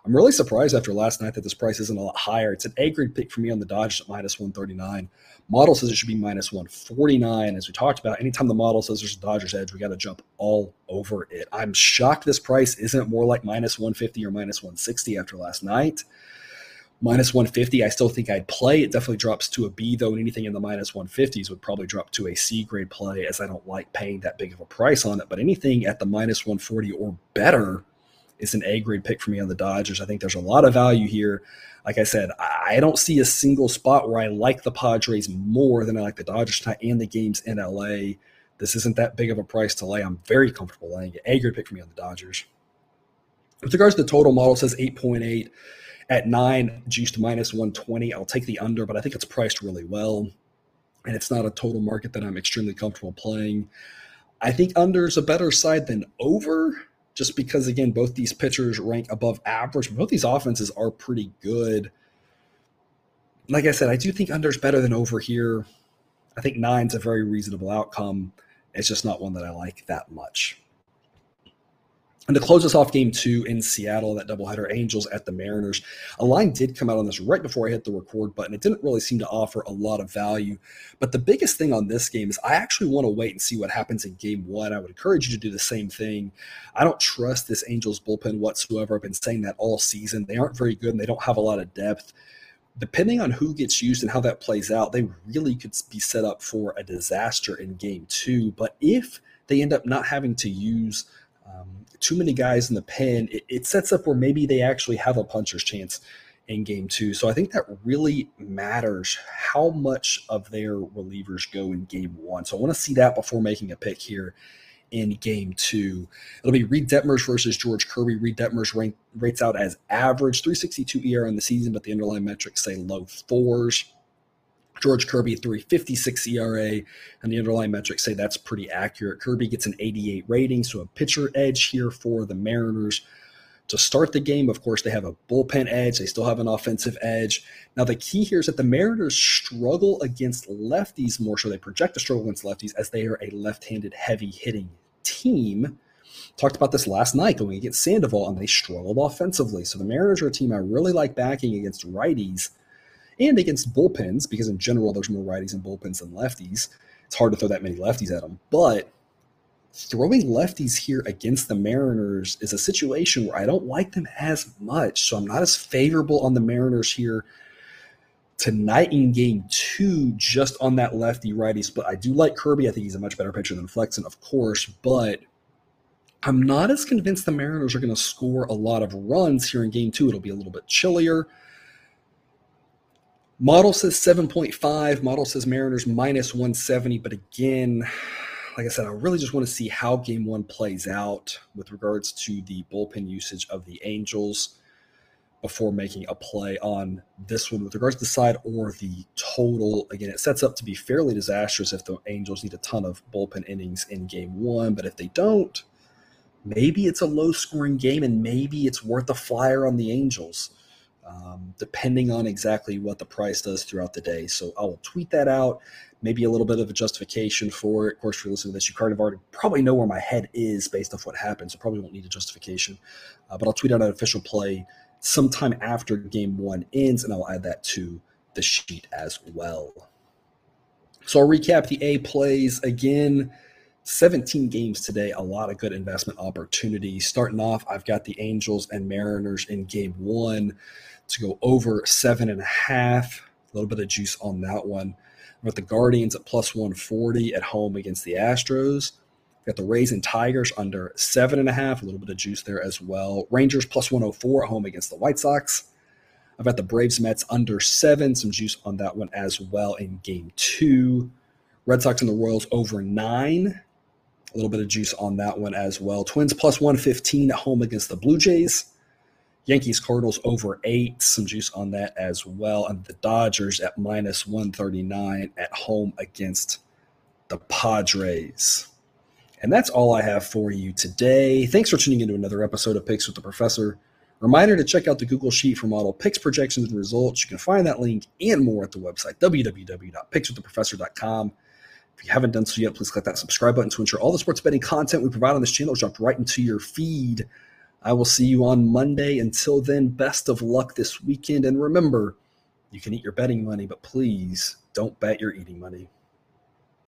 I'm really surprised after last night that this price isn't a lot higher. It's an A grade pick for me on the Dodgers at minus 139. Model says it should be minus 149. As we talked about, anytime the model says there's a Dodgers edge, we got to jump all over it. I'm shocked this price isn't more like minus 150 or minus 160 after last night. Minus 150, I still think I'd play. It definitely drops to a B, though, and anything in the minus 150s would probably drop to a C grade play, as I don't like paying that big of a price on it. But anything at the minus 140 or better is an A grade pick for me on the Dodgers. I think there's a lot of value here. Like I said, I don't see a single spot where I like the Padres more than I like the Dodgers tonight and the games in LA. This isn't that big of a price to lay. I'm very comfortable laying it. A grade pick for me on the Dodgers. With regards to the total model, says 8.8 at nine, juiced minus 120. I'll take the under, but I think it's priced really well. And it's not a total market that I'm extremely comfortable playing. I think under is a better side than over, just because, again, both these pitchers rank above average. Both these offenses are pretty good. Like I said, I do think under is better than over here. I think nine's a very reasonable outcome. It's just not one that I like that much. And to close us off game two in Seattle, that doubleheader, Angels at the Mariners, a line did come out on this right before I hit the record button. It didn't really seem to offer a lot of value. But the biggest thing on this game is I actually want to wait and see what happens in game one. I would encourage you to do the same thing. I don't trust this Angels bullpen whatsoever. I've been saying that all season. They aren't very good and they don't have a lot of depth depending on who gets used and how that plays out, they really could be set up for a disaster in game two. But if they end up not having to use too many guys in the pen, it, it, sets up where maybe they actually have a puncher's chance in game two. So I think that really matters how much of their relievers go in game one. So I want to see that before making a pick here in game two. It'll be Reid Detmers versus George Kirby. Reid Detmers rank, rates out as average, 362 ER in the season, but the underlying metrics say low fours. George Kirby, 356 ERA, and the underlying metrics say that's pretty accurate. Kirby gets an 88 rating, so a pitcher edge here for the Mariners. To start the game, of course, they have a bullpen edge. They still have an offensive edge. Now, the key here is that the Mariners struggle against lefties more so. They project to struggle against lefties as they are a left handed heavy hitting team. Talked about this last night going against Sandoval, and they struggled offensively. So the Mariners are a team I really like backing against righties and against bullpens because in general there's more righties and bullpens than lefties. It's hard to throw that many lefties at them, but throwing lefties here against the Mariners is a situation where I don't like them as much. So I'm not as favorable on the Mariners here tonight in game two, just on that lefty righty split. I do like Kirby. I think he's a much better pitcher than Flexen, of course, but I'm not as convinced the Mariners are going to score a lot of runs here in game two. It'll be a little bit chillier. Model says 7.5. Model says Mariners minus 170. But again, like I said, I really just want to see how game one plays out with regards to the bullpen usage of the Angels before making a play on this one with regards to the side or the total. Again, it sets up to be fairly disastrous if the Angels need a ton of bullpen innings in game one. But if they don't, maybe it's a low scoring game and maybe it's worth a flyer on the Angels um, depending on exactly what the price does throughout the day. So I will tweet that out, maybe a little bit of a justification for it. Of course, if you're listening to this, you kind of already probably know where my head is based off what happened, so probably won't need a justification. Uh, but I'll tweet out an official play sometime after game one ends, and I'll add that to the sheet as well. So I'll recap the A plays again. 17 games today, a lot of good investment opportunities. Starting off, I've got the Angels and Mariners in game one to go over seven and a half. A little bit of juice on that one. I've got the Guardians at plus 140 at home against the Astros. I've got the Rays and Tigers under seven and a half, a little bit of juice there as well. Rangers plus 104 at home against the White Sox. I've got the Braves Mets under seven, some juice on that one as well in game two. Red Sox and the Royals over nine, a little bit of juice on that one as well. Twins plus 115 at home against the Blue Jays. Yankees Cardinals over eight, some juice on that as well. And the Dodgers at minus 139 at home against the Padres. And that's all I have for you today. Thanks for tuning into another episode of Picks with the Professor. Reminder to check out the Google Sheet for model picks, projections, and results. You can find that link and more at the website, www.pickswiththeprofessor.com If you haven't done so yet, please click that subscribe button to ensure all the sports betting content we provide on this channel is dropped right into your feed. I will see you on Monday. Until then, best of luck this weekend. And remember, you can eat your betting money, but please don't bet your eating money.